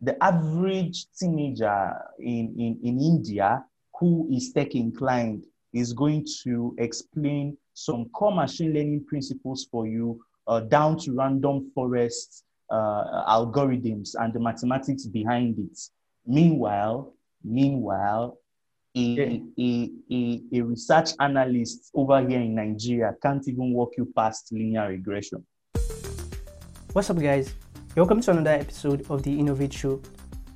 the average teenager in, in, in India who is tech inclined is going to explain some core machine learning principles for you uh, down to random forest uh, algorithms and the mathematics behind it. Meanwhile, meanwhile, a, a, a, a research analyst over here in Nigeria can't even walk you past linear regression. What's up, guys? Welcome to another episode of the Innovate Show.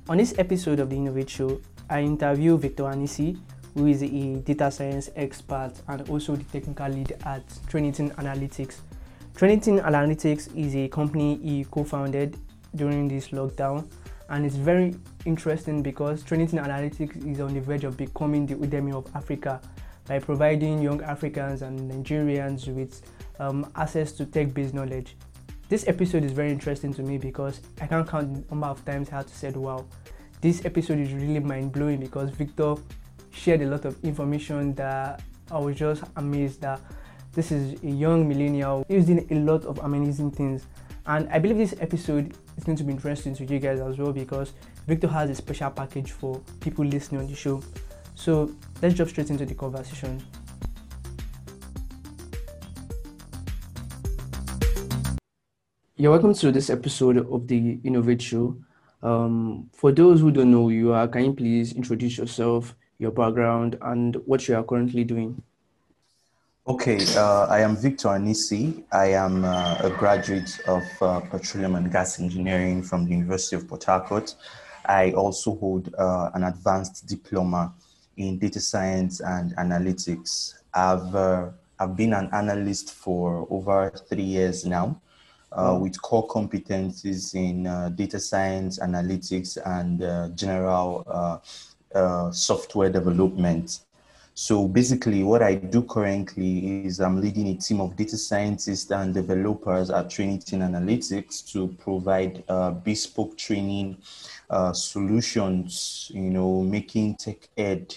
On this episode of the Innovate Show, I interview Victor Anisi, who is a data science expert and also the technical lead at Trainiton Analytics. Trainiton Analytics is a company he co founded during this lockdown, and it's very interesting because Trainiton Analytics is on the verge of becoming the Udemy of Africa by providing young Africans and Nigerians with um, access to tech based knowledge. This episode is very interesting to me because I can't count the number of times I had to say, wow, this episode is really mind blowing because Victor shared a lot of information that I was just amazed that this is a young millennial doing a lot of amazing things. And I believe this episode is going to be interesting to you guys as well because Victor has a special package for people listening on the show. So let's jump straight into the conversation. You're welcome to this episode of the Innovate Show. Um, for those who don't know you are, can you please introduce yourself, your background, and what you are currently doing? Okay, uh, I am Victor Anisi. I am uh, a graduate of uh, petroleum and gas engineering from the University of Port Harcourt. I also hold uh, an advanced diploma in data science and analytics. I've, uh, I've been an analyst for over three years now. Uh, with core competencies in uh, data science, analytics, and uh, general uh, uh, software development. So basically, what I do currently is I'm leading a team of data scientists and developers at Trainiton Analytics to provide uh, bespoke training solutions, you know, making tech ed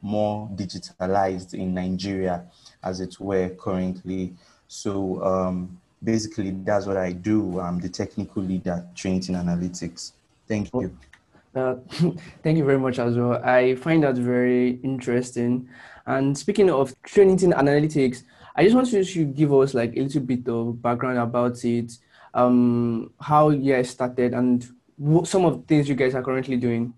more digitalized in Nigeria, as it were currently. So um, basically that's what I do. I'm the technical lead at Trainiton Analytics. Thank you. Uh, thank you very much as well. I find that very interesting. And speaking of Trainiton Analytics, I just want you to give us like a little bit of background about it, um, how you guys started, and what, some of the things you guys are currently doing.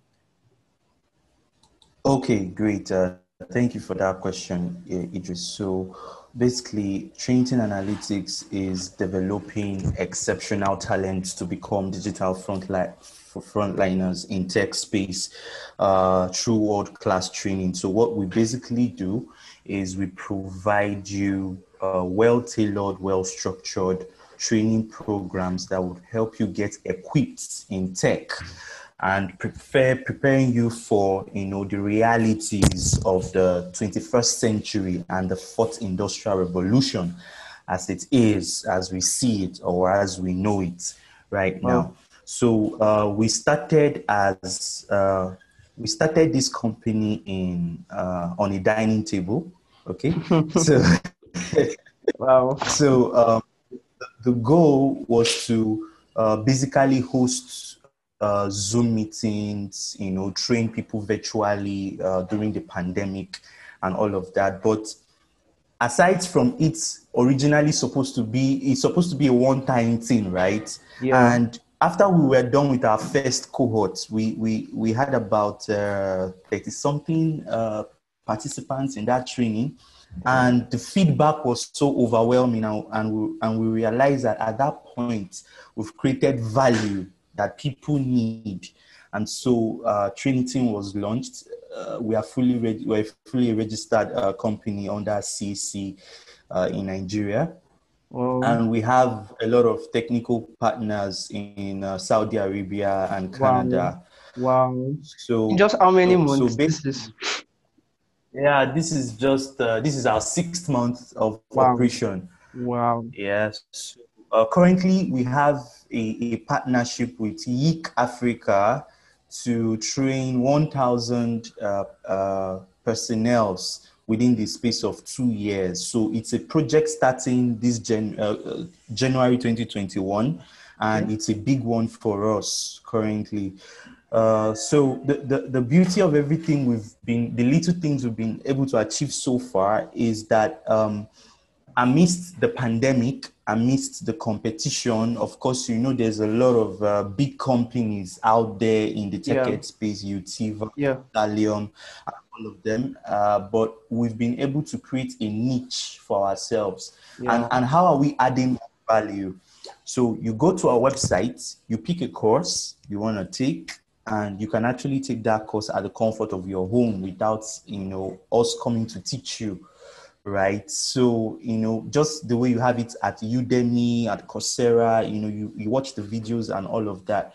Okay, great. Uh, thank you for that question, Idris. So, basically Trainiton Analytics is developing exceptional talents to become digital frontline frontliners in tech space uh, through world-class training. So what we basically do is we provide you uh, well-tailored, well-structured training programs that would help you get equipped in tech and prepare preparing you for you know the realities of the 21st century and the fourth industrial revolution as it is as we see it or as we know it right now. So uh, we started as uh, we started this company in uh, on a dining table okay? So wow. so um, the goal was to uh, basically host uh, Zoom meetings, you know, train people virtually uh, during the pandemic and all of that. But aside from it's originally supposed to be, it's supposed to be a one-time thing, right? Yeah. And after we were done with our first cohort, we we we had about uh, thirty something uh, participants in that training, and the feedback was so overwhelming, and, and we and we realized that at that point we've created value that people need. And so uh, Trainiton was launched. Uh, we are fully reg- we're fully registered uh, company under CAC uh, in Nigeria. And we have a lot of technical partners in uh, Saudi Arabia and Canada. Wow. wow. So just how many so, months? So this is? Yeah, this is just uh, this is our sixth month of wow. operation. Wow. Yes. Uh, currently, we have a, a partnership with YIC Africa to train 1,000 uh, uh, personnel within the space of two years. So it's a project starting this Jan- uh, uh January 2021 and Okay. it's a big one for us currently. Uh, so the, the the beauty of everything we've been the little things we've been able to achieve so far is that um, amidst the pandemic, amidst the competition, of course, you know, there's a lot of uh, big companies out there in the tech Yeah. space, Utiva, Yeah. All of them. Uh, but we've been able to create a niche for ourselves. Yeah. And, and how are we adding value? So you go to our website, you pick a course you want to take, and you can actually take that course at the comfort of your home without, you know, us coming to teach you right? So, you know, just the way you have it at Udemy, at Coursera, you know, you, you watch the videos and all of that.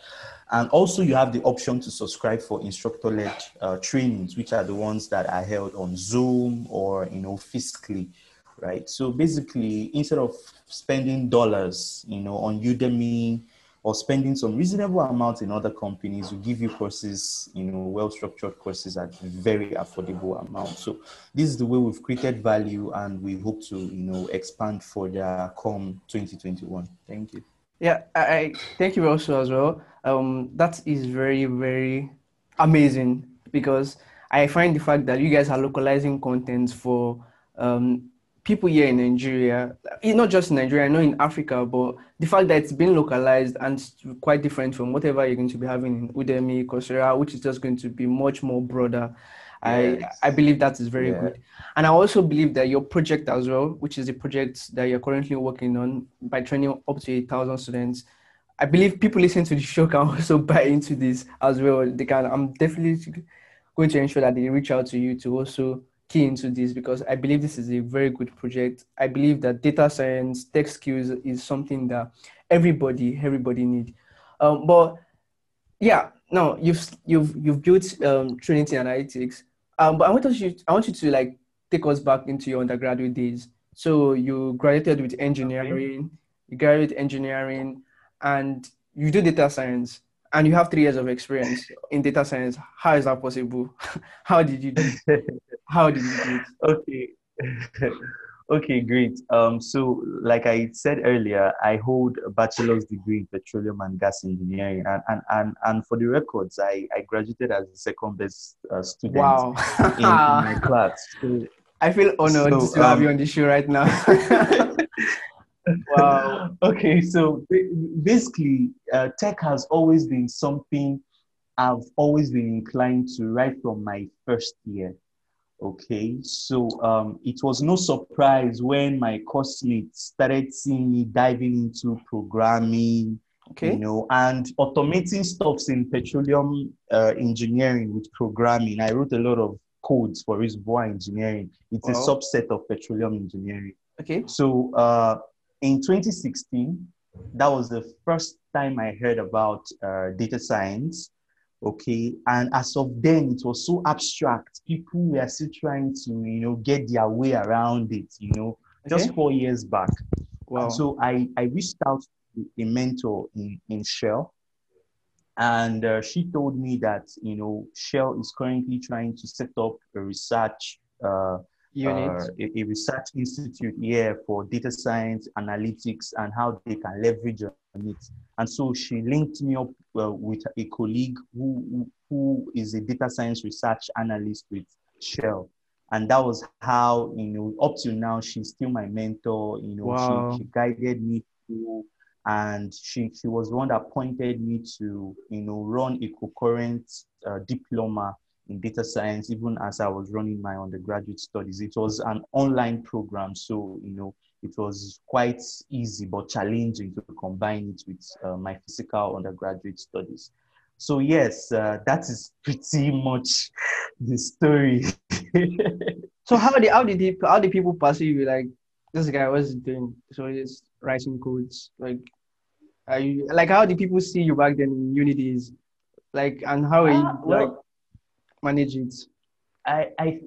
And also, you have the option to subscribe for instructor led uh, trainings, which are the ones that are held on Zoom or, you know, physically, right? So, basically, instead of spending dollars, you know, on Udemy, or spending some reasonable amount in other companies will give you courses, you know, well-structured courses at very affordable amount. So this is the way we've created value and we hope to, you know, expand further come 2021. Thank you. Yeah, I, thank you also as well. Um, that is very, very amazing because I find the fact that you guys are localizing content for um, people here in Nigeria, eh, not just in Nigeria, I know in Africa, but the fact that it's been localized and quite different from whatever you're going to be having in Udemy, Coursera, which is just going to be much more broader. I, Yes. I believe that is very Yeah. good. And I also believe that your project as well, which is the project that you're currently working on by training up to a thousand students, I believe people listening to the show can also buy into this as well. They can. I'm definitely going to ensure that they reach out to you to also key into this because I believe this is a very good project. I believe that data science, tech skills is something that everybody, everybody need. Um, but yeah, no, you've you've you've built um, Trainiton Analytics. Um, but I want you, I want you to like take us back into your undergraduate days. So you graduated with engineering, you graduated engineering, and you do data science, and you have three years of experience in data science. How is that possible? How did you do? it? How did you do it? Okay. okay, great. Um, so like I said earlier, I hold a bachelor's degree in petroleum and gas engineering, and and and, and for the records, I, I graduated as the second best uh, student Wow. in, in my class. So, I feel honored So, to have um, you on the show right now. Wow. okay, so basically, uh, tech has always been something I've always been inclined to right from my first year. Okay, so um, it was no surprise when my course mates started seeing me diving into programming, Okay. you know, and automating stuffs in petroleum uh, engineering with programming. I wrote a lot of codes for reservoir engineering. It's a subset of petroleum engineering. Okay. So uh, in 2016, that was the first time I heard about uh, data science. Okay, and as of then, it was so abstract. People were still trying to, you know, get their way around it. You know, just four years back. Wow. And so I, I reached out to a mentor in, in Shell, and uh, she told me that you know Shell is currently trying to set up a research uh, Unit. uh, a, a research institute here for data science, analytics, and how they can leverage on it. And so she linked me up uh, with a colleague who, who who is a data science research analyst with Shell. And that was how, you know, up to now, she's still my mentor. You know, Wow. she, she guided me through and she, she was the one that pointed me to, you know, run a concurrent uh, diploma in data science, even as I was running my undergraduate studies. It was an online program, so you know it was quite easy but challenging to combine it with uh, my physical undergraduate studies. So yes, uh, that is pretty much the story. So how did how did he, how did people perceive you like this guy was doing so he's writing codes like are you like how did people see you back then in unities like and how are you Ah, well- like manage it I, I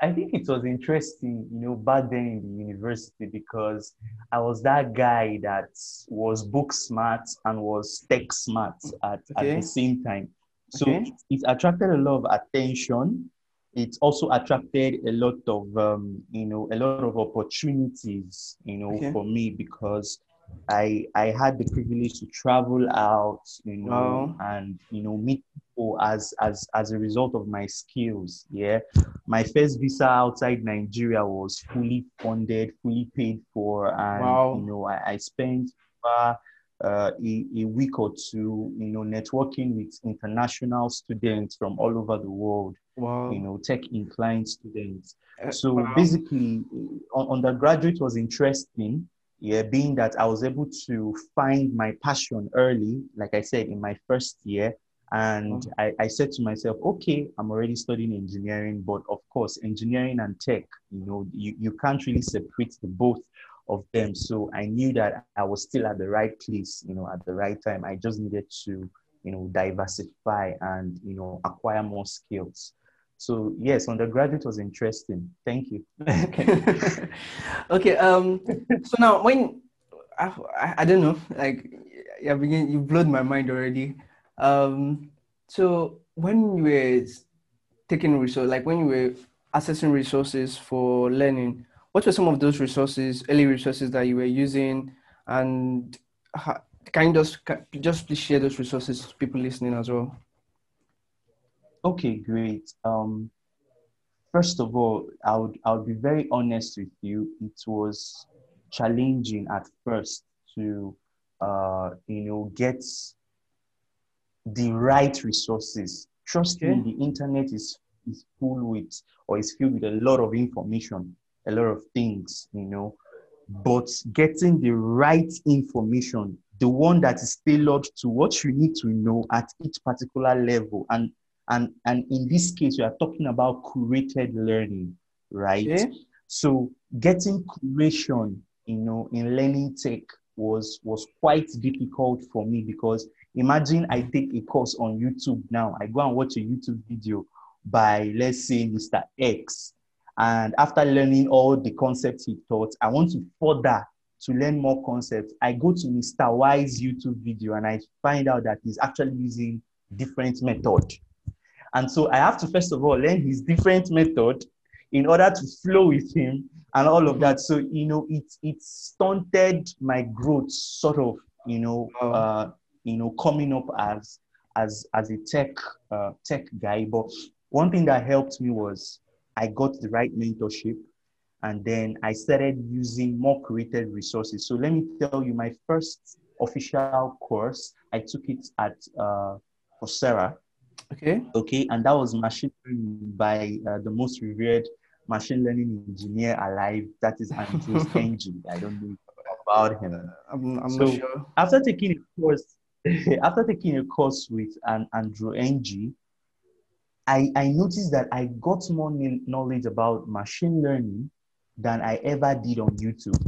I think it was interesting, you know, back then in the university because I was that guy that was book smart and was tech smart at, Okay. at the same time. So Okay. it, attracted a lot of attention. It also attracted a lot of, um, you know, a lot of opportunities, you know, Okay. for me because I I had the privilege to travel out, you know, Wow. and you know meet people as as as a result of my skills. Yeah, my first visa outside Nigeria was fully funded, fully paid for, and Wow. you know I, I spent uh, uh, a, a week or two, you know, networking with international students from all over the world Wow. you know, tech inclined students. Uh, So wow. basically, undergraduate was interesting, yeah, being that I was able to find my passion early, like I said, in my first year. And Wow. I, I said to myself, okay, I'm already studying engineering, but of course, engineering and tech, you know, you, you can't really separate the both of them. So I knew that I was still at the right place, you know, at the right time. I just needed to, you know, diversify and, you know, acquire more skills. So yes, undergraduate was interesting. Thank you. okay. okay. Um. So now, when I, I, I don't know, like, yeah, begin you blowed my mind already. Um. So when you were taking resource, like when you were assessing resources for learning, what were some of those resources, early resources that you were using, and ha- can you just just please share those resources to people listening as well? Okay, great. Um, first of all, I would I would be very honest with you. It was challenging at first to uh, you know get the right resources. Trust Okay. me, the internet is is full with or is filled with a lot of information, a lot of things, you know. But getting the right information, the one that is tailored to what you need to know at each particular level, and and and in this case, we are talking about curated learning, right? Okay. So getting curation, you know, in learning tech was was quite difficult for me because imagine I take a course on YouTube now. I go and watch a YouTube video by let's say Mr. X. And after learning all the concepts he taught, I want to further to learn more concepts. I go to Mr. Y's YouTube video and I find out that he's actually using different method. And so I have to first of all learn his different method in order to flow with him and all of that. So you know, it it stunted my growth, sort of, you know, uh, you know, coming up as as as a tech uh, tech guy. But one thing that helped me was I got the right mentorship, and then I started using more created resources. So let me tell you, my first official course, I took it at uh, Coursera Okay. okay and that was machine learning by uh, the most revered machine learning engineer alive that is andrew Stengi. i don't know about him I'm, I'm So- not sure. after taking a course after taking a course with an andrew ng I, I noticed that i got more kn- knowledge about machine learning than i ever did on youtube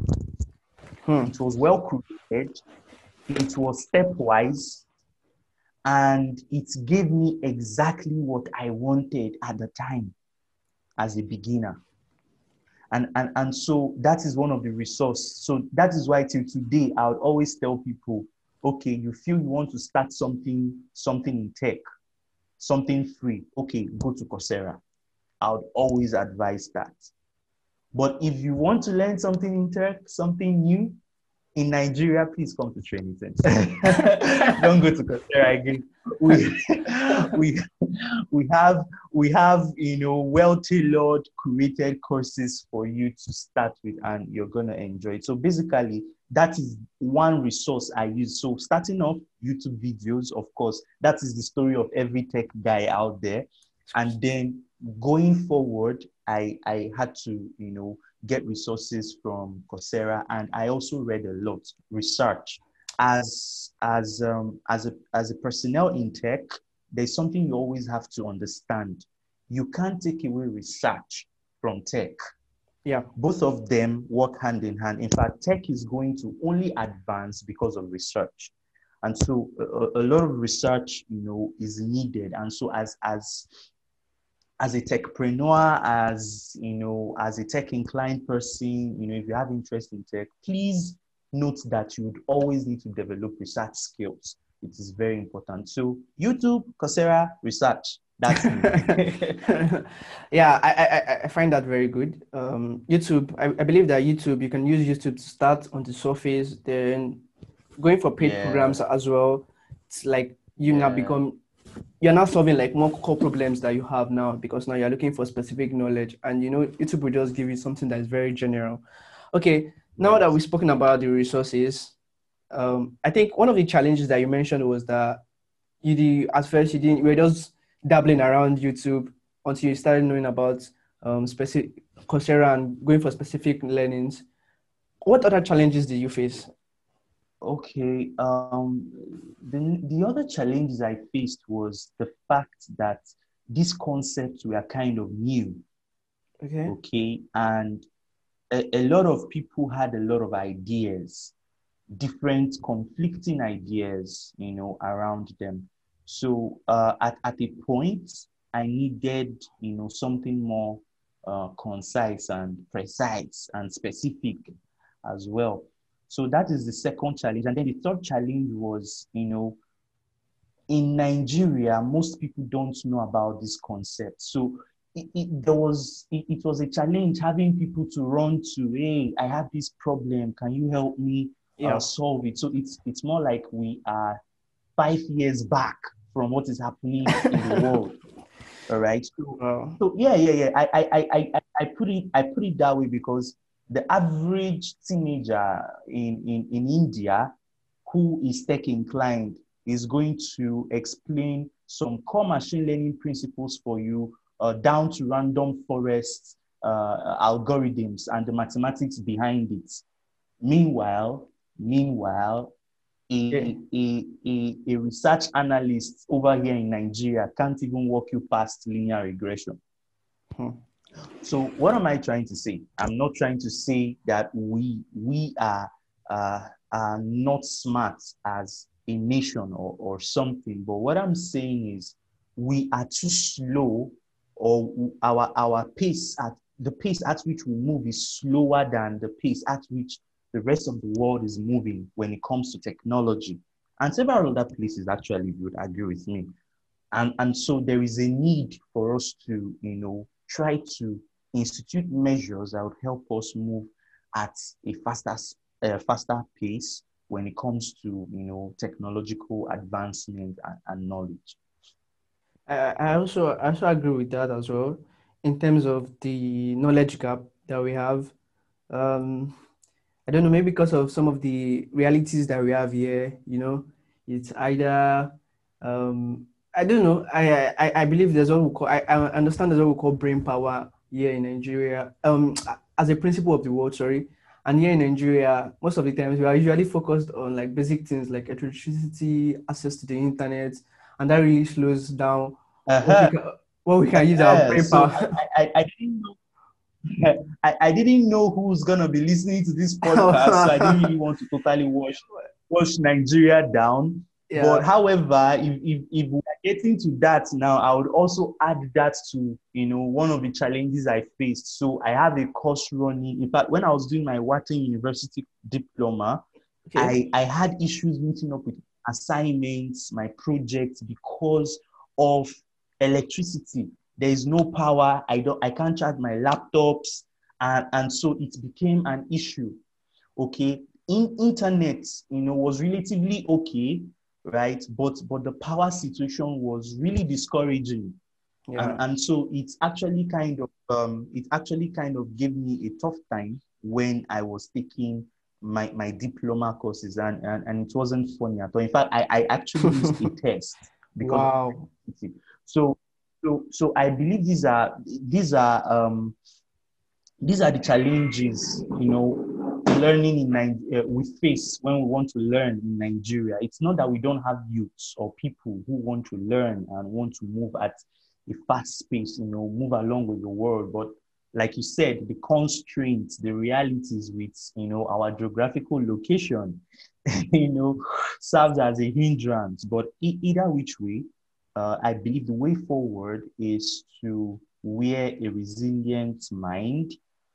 Hmm. it was well created it was stepwise and it gave me exactly what i wanted at the time as a beginner. And, and and so that is one of the resource. So that is why till today i would always tell people okay you feel you want to start something something in tech something free. Okay go to coursera. I would always advise that. But if you want to learn something in tech something new in Nigeria, please come to training center. Don't go to Coursera again. We, we, we have we have you know well tailored curated courses for you to start with, and you're gonna enjoy it. So basically, that is one resource I use. So starting off YouTube videos, of course, that is the story of every tech guy out there, and then going forward, I I had to you know get resources from Coursera, and I also read a lot, research. As as um, as a as a personnel in tech, there's something you always have to understand. You can't take away research from tech. Yeah. Both of them work hand in hand. In fact, tech is going to only advance because of research. And so a, a lot of research, you know, is needed. And so as as as a techpreneur, as you know, as a tech inclined person, you know, if you have interest in tech, please note that you would always need to develop research skills. It is very important. So YouTube, Coursera, research. That's yeah, I, I, I find that very good. Um, YouTube, I, I believe that YouTube, you can use YouTube to start on the surface, then going for paid yeah. programs as well. It's like you yeah. now become, you're now solving like more core problems that you have now because now you're looking for specific knowledge and you know, YouTube will just give you something that is very general. Okay, now yes. that we've spoken about the resources, um, I think one of the challenges that you mentioned was that you did, at first you didn't, you were just dabbling around YouTube until you started knowing about um, specific Coursera and going for specific learnings. What other challenges did you face? Okay, um, the, the other challenges I faced was the fact that these concepts were kind of new. Okay. Okay, and a, a lot of people had a lot of ideas, different conflicting ideas, you know, around them. So uh, at, at a point, I needed, you know, something more uh, concise and precise and specific as well. So that is the second challenge. And then the third challenge was, you know, in Nigeria, most people don't know about this concept. So it, it there was it, it, was a challenge having people to run to. Hey, I have this problem. Can you help me uh, yeah. uh, solve it? So it's it's more like we are five years back from what is happening in the world. All right. So, so yeah, yeah, yeah. I, I, I, I, I put it I put it that way because the average teenager in, in, in India who is tech inclined is going to explain some core machine learning principles for you uh, down to random forest uh, algorithms and the mathematics behind it. Meanwhile, meanwhile, a, a, a, a research analyst over here in Nigeria can't even walk you past linear regression. Hmm. So what am I trying to say? I'm not trying to say that we we are uh, are not smart as a nation or, or something, but what I'm saying is we are too slow, or our our pace at the pace at which we move is slower than the pace at which the rest of the world is moving when it comes to technology. And several other places actually would agree with me. And, and so there is a need for us to, you know, try to institute measures that would help us move at a faster, uh, faster pace when it comes to, you know, technological advancement and, and knowledge. I, also I also agree with that as well in terms of the knowledge gap that we have. Um, I don't know, maybe because of some of the realities that we have here, you know, it's either um, I don't know. I, I I believe there's what we call I, I understand there's what we call brain power here in Nigeria. Um as a principle of the world, sorry. And here in Nigeria, most of the times we are usually focused on like basic things like electricity, access to the internet, and that really slows down uh-huh. what, we can, what, we can, use our brain so power. I, I, I didn't know I, I didn't know who's gonna be listening to this podcast, so I didn't really want to totally wash wash Nigeria down. Yeah. But however, if, if, if we are getting to that now, I would also add that to you know one of the challenges I faced. So I have a course running. In fact, when I was doing my Wharton University diploma, okay. I, I had issues meeting up with assignments, my projects because of electricity there is no power i don't i can't charge my laptops and, and so it became an issue okay in internet you know was relatively okay right? But but the power situation was really discouraging. Yeah. and, and so it's actually kind of um it actually kind of gave me a tough time when i was taking my my diploma courses. And and, and it wasn't funny at all. In fact i i actually used a test because wow. so so, so I believe these are these are um, these are the challenges you know learning in Nigeria uh, we face when we want to learn in Nigeria. It's not that we don't have youths or people who want to learn and want to move at a fast pace, you know, move along with the world, but like you said, the constraints, the realities with you know our geographical location, you know, serves as a hindrance. But either which way, uh, I believe the way forward is to wear a resilient mind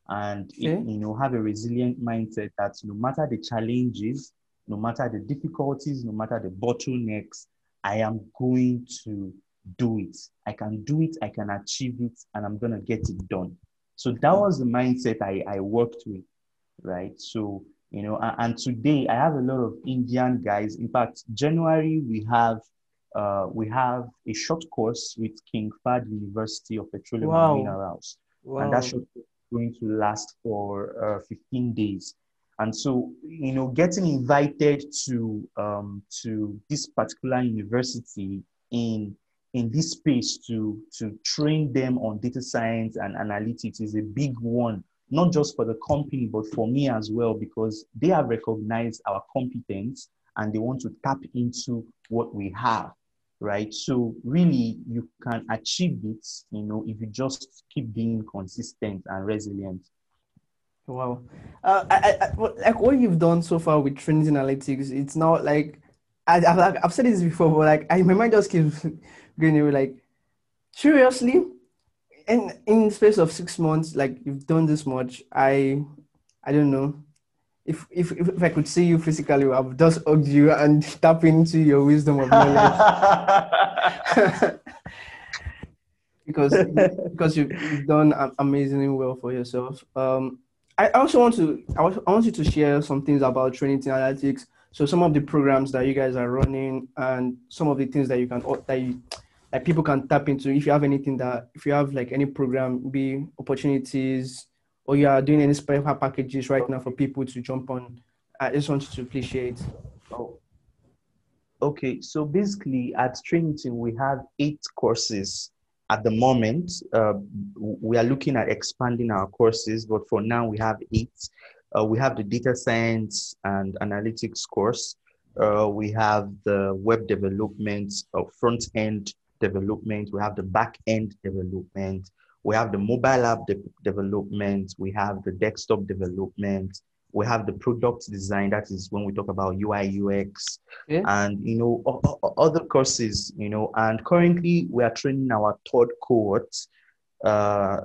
and okay. you know have a resilient mindset that no matter the challenges, no matter the difficulties, no matter the bottlenecks, I am going to do it. I can do it, I can achieve it, and I'm gonna get it done. So that was the mindset I, I worked with, right? So, you know, and, and today I have a lot of Indian guys. In fact, January we have uh, we have a short course with King Fahd University of Petroleum wow. and Minerals. Wow. And that short course going to last for uh, 15 days. And so, you know, getting invited to um, to this particular university in in this space to to train them on data science and analytics is a big one, not just for the company but for me as well, because they have recognized our competence and they want to tap into what we have right? So really, you can achieve it, you know, if you just keep being consistent and resilient. Wow, uh, I, I, like what you've done so far with Trainiton Analytics, it's not like I, have I've said this before, but like I, my mind just keeps going away. Like seriously, in in space of six months, like you've done this much. I I don't know if, if if I could see you physically, I would just hug you and tap into your wisdom of knowledge. because because you've, you've done amazingly well for yourself. Um, I also want to I want you to share some things about Trainiton Analytics. So some of the programs that you guys are running and some of the things that you can that you that people can tap into. If you have anything that if you have like any program, be opportunities or you are doing any special packages right now for people to jump on, I just want you to appreciate. Oh. Okay, so basically at Trainiton, we have eight courses at the moment. Uh, we are looking at expanding our courses, but for now we have eight. Uh, we have the data science and analytics course. Uh, we have the web development, uh, front end development. We have the back end development. We have the mobile app de- development, we have the desktop development, we have the product design. That is when we talk about UI UX, yeah. and you know o- o- other courses. You know, and currently we are training our third cohort. Uh,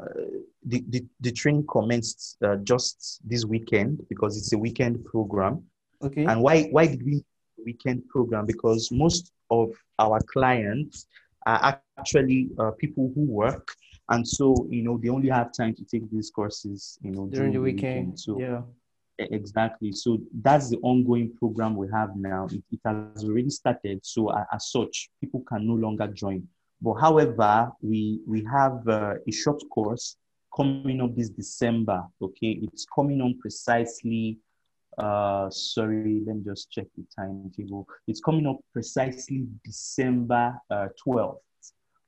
the, the, the training commenced uh, just this weekend because it's a weekend program. Okay. And why why did we weekend program? Because most of our clients are actually uh, people who work and so you know they only have time to take these courses you know during, during the weekend. weekend. so yeah. Exactly. So that's the ongoing program we have now. It, it has already started so uh, as such people can no longer join. But however we we have uh, a short course coming up this december okay? It's coming on precisely uh sorry let me just check the timetable. It's coming up precisely december uh, 12th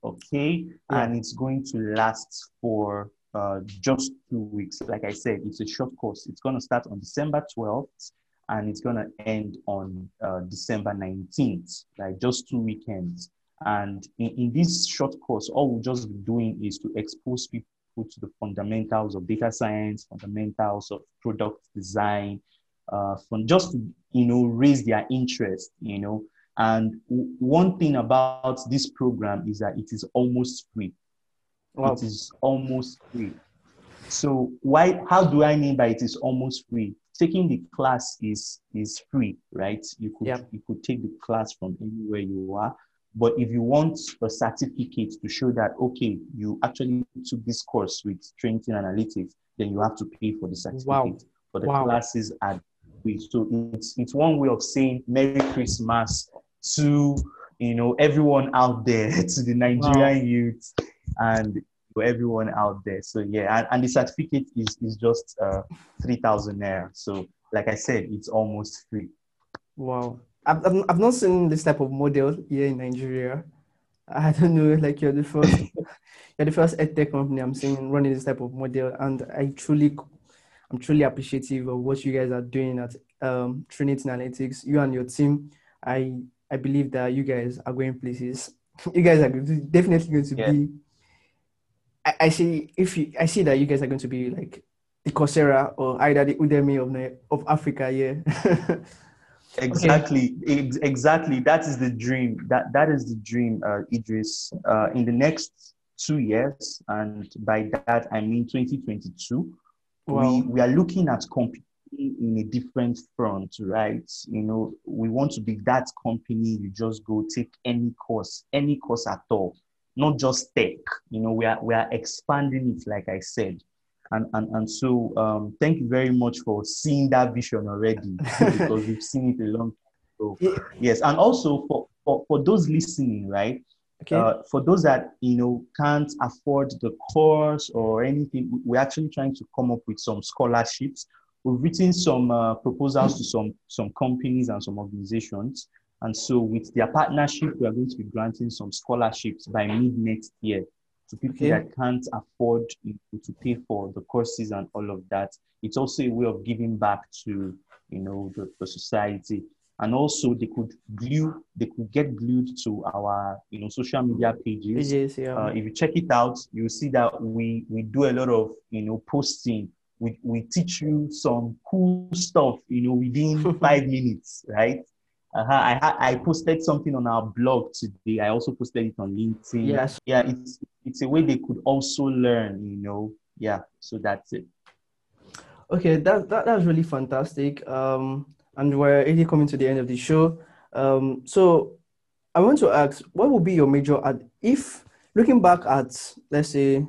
okay? Yeah. And it's going to last for uh, just two weeks. Like I said, it's a short course. It's going to start on December 12th and it's going to end on uh, December 19th, like just two weekends. And in, in this short course, all we'll just be doing is to expose people to the fundamentals of data science, fundamentals of product design, uh, from just to you know raise their interest, you know, and w- one thing about this program is that it is almost free. Wow. It is almost free. So why? How do I mean by it is almost free? Taking the class is is free, right? You could yep. you could take the class from anywhere you are. But if you want a certificate to show that okay, you actually took this course with Trainiton Analytics, then you have to pay for the certificate. Wow. But the wow. classes are free. So it's it's one way of saying Merry Christmas to you know everyone out there, to the Nigerian wow. youth, and for everyone out there. So yeah, and, and the certificate is is just uh, three thousand naira. So like I said, it's almost free. Wow, I've I've not seen this type of model here in Nigeria. I don't know, like you're the first, you're the first edtech company I'm seeing running this type of model, and I truly, I'm truly appreciative of what you guys are doing at um, Trainiton Analytics. You and your team, I I believe that you guys are going places. you guys are definitely going to yeah. be. I, I, see if you, I see that you guys are going to be like the Coursera or either the Udemy of of Africa. Yeah. exactly, okay. exactly. That is the dream. That that is the dream, uh, Idris. Uh, in the next two years, and by that I mean 2022, wow. we we are looking at comp- in a different front, right? You know, we want to be that company. You just go take any course, any course at all, not just tech. You know, we are we are expanding it, like I said, and and and so um, thank you very much for seeing that vision already because we've seen it a long time. So yes, and also for for, for those listening, right? Okay. Uh, for those that you know can't afford the course or anything, we're actually trying to come up with some scholarships. We've written some uh, proposals to some some companies and some organizations, and so with their partnership, we are going to be granting some scholarships by mid next year to people okay. that can't afford to pay for the courses and all of that. It's also a way of giving back to you know the, the society and also they could glue they could get glued to our you know social media pages, pages yeah. Uh, if you check it out you'll see that we we do a lot of you know posting we, we teach you some cool stuff you know within five minutes right uh-huh. I, I posted something on our blog today. I also posted it on LinkedIn. Yes. Yeah, it's it's a way they could also learn, you know. Yeah, so that's it. Okay, that, that that's really fantastic. Um, and we're already coming to the end of the show. Um, so I want to ask, what would be your major ad- if looking back at let's say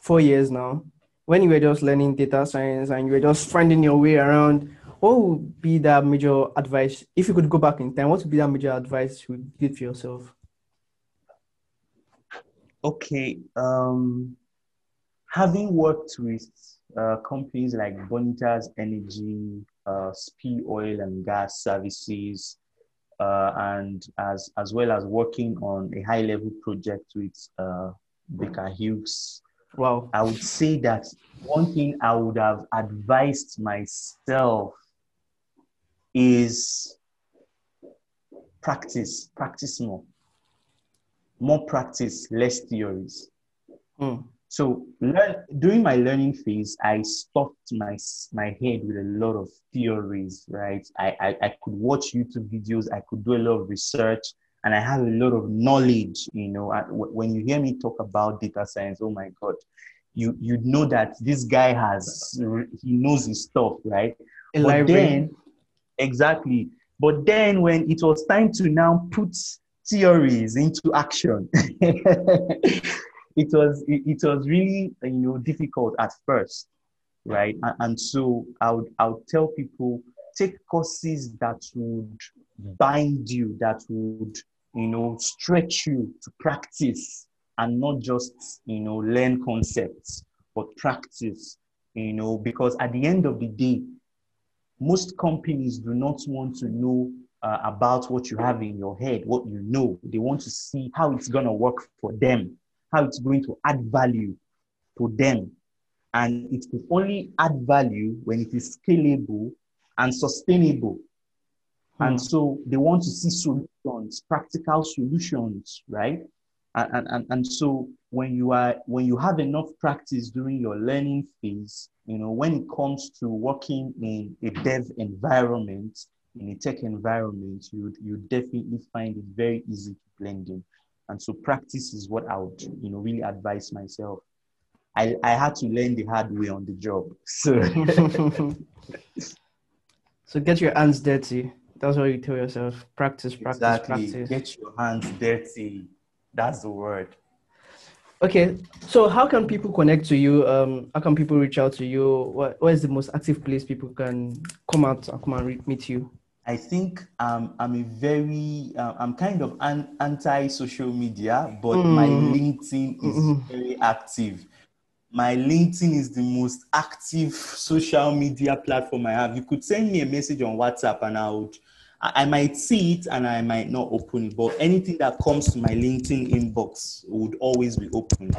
four years now, when you were just learning data science and you were just finding your way around, what would be that major advice if you could go back in time? What would be that major advice you would give yourself? Okay, um, having worked with uh, companies like Bonitas Energy, uh, Oil and Gas Services, uh, and as, as well as working on a high level project with uh, Baker Hughes. Wow. I would say that one thing I would have advised myself is practice, practice more. More practice, less theories. Mm. So learn, during my learning phase, I stuffed my my head with a lot of theories. Right, I, I I could watch YouTube videos, I could do a lot of research, and I have a lot of knowledge. You know, when you hear me talk about data science, oh my god, you you know that this guy has he knows his stuff, right? A but library. then, exactly. But then when it was time to now put theories into action it was it, it, was really you know difficult at first right and, and, so i would i would tell people take courses that would bind you that would you know stretch you to practice and not just you know learn concepts but practice you know because at the end of the day most companies do not want to know uh, about what you have in your head what you know they want to see how it's going to work for them how it's going to add value to them. And it will only add value when it is scalable and sustainable. Hmm. And so they want to see solutions, practical solutions, right? And, and, and so when you are when you have enough practice during your learning phase, you know, when it comes to working in a dev environment, in a tech environment, you you definitely find it very easy to blend in. And so practice is what I would, you know, really advise myself. I, I had to learn the hard way on the job. So So get your hands dirty. That's what you tell yourself. Practice, practice, exactly. practice. Get your hands dirty. That's the word. Okay, so how can people connect to you? Um, how can people reach out to you? What, what is the most active place people can come out and come and meet you? I think um, I'm a very, uh, I'm kind of an anti-social media, but mm. my LinkedIn is mm very active. My LinkedIn is the most active social media platform I have. You could send me a message on WhatsApp and I would, I might see it and I might not open it, but anything that comes to my LinkedIn inbox would always be open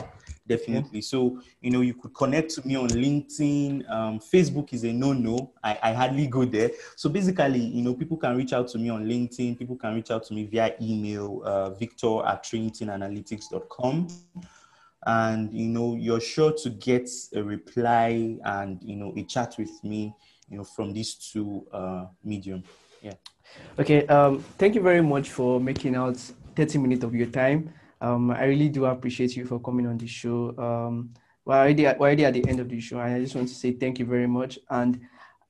definitely. So, you know, you could connect to me on LinkedIn. Um, Facebook is a no no. I, I hardly go there. So, basically, you know, people can reach out to me on LinkedIn. People can reach out to me via email, uh, victor at trainitonanalytics.com. And, you know, you're sure to get a reply and, you know, a chat with me, you know, from these two uh, medium. Yeah. Okay. Um, thank you very much for making out 30 minutes of your time. Um, I really do appreciate you for coming on the show. Um, we're already, at, we're already at the end of the show, and I just want to say thank you very much. And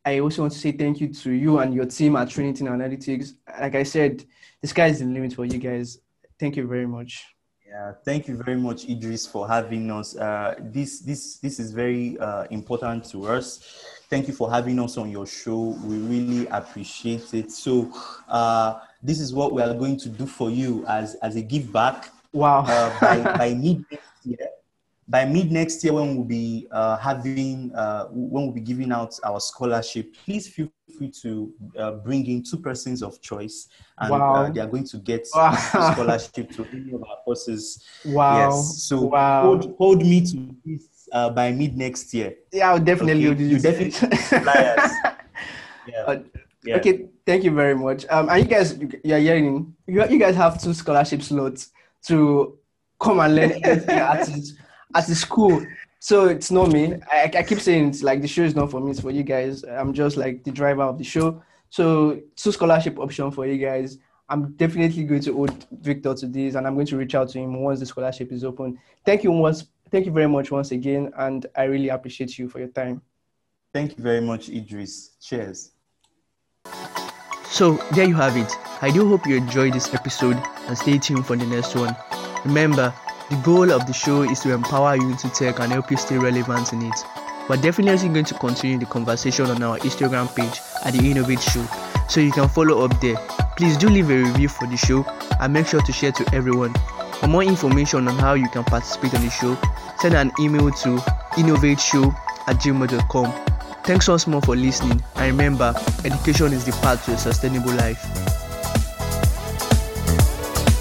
I also want to say thank you to you and your team at Trainiton Analytics. Like I said, the sky is the limit for you guys. Thank you very much. Yeah, thank you very much, Idris, for having us. Uh, this this this is very uh, important to us. Thank you for having us on your show. We really appreciate it. So, uh, this is what we are going to do for you as as a give back. Wow! Uh, by by mid next year, by mid next year when we'll be uh, having uh, when we'll be giving out our scholarship, please feel free to uh, bring in two persons of choice, and Wow. uh, they are going to get Wow. scholarship to any of our courses. Wow! Yes. So wow! hold, hold me to this uh, by mid next year. yeah, I'll definitely Okay, you definitely. Yeah. Uh, yeah. Okay, thank you very much. Um, and you guys, you're hearing, you, you guys have two scholarship slots to come and learn anything at the, at the school. So it's not me. I, I keep saying it's like the show is not for me, it's for you guys. I'm just like the driver of the show. So two scholarship option for you guys. I'm definitely going to hold Victor to this, and I'm going to reach out to him once the scholarship is open. Thank you once. Thank you very much once again, and I really appreciate you for your time. Thank you very much, Idris. Cheers. So there you have it. I do hope you enjoyed this episode and stay tuned for the next one. Remember, the goal of the show is to empower you into tech and help you stay relevant in it. We're definitely going to continue the conversation on our Instagram page at the Innovate Show, so you can follow up there. Please do leave a review for the show and make sure to share to everyone. For more information on how you can participate on the show, send an email to innovateshow at gmail.com. Thanks once more for listening, and remember, education is the path to a sustainable life.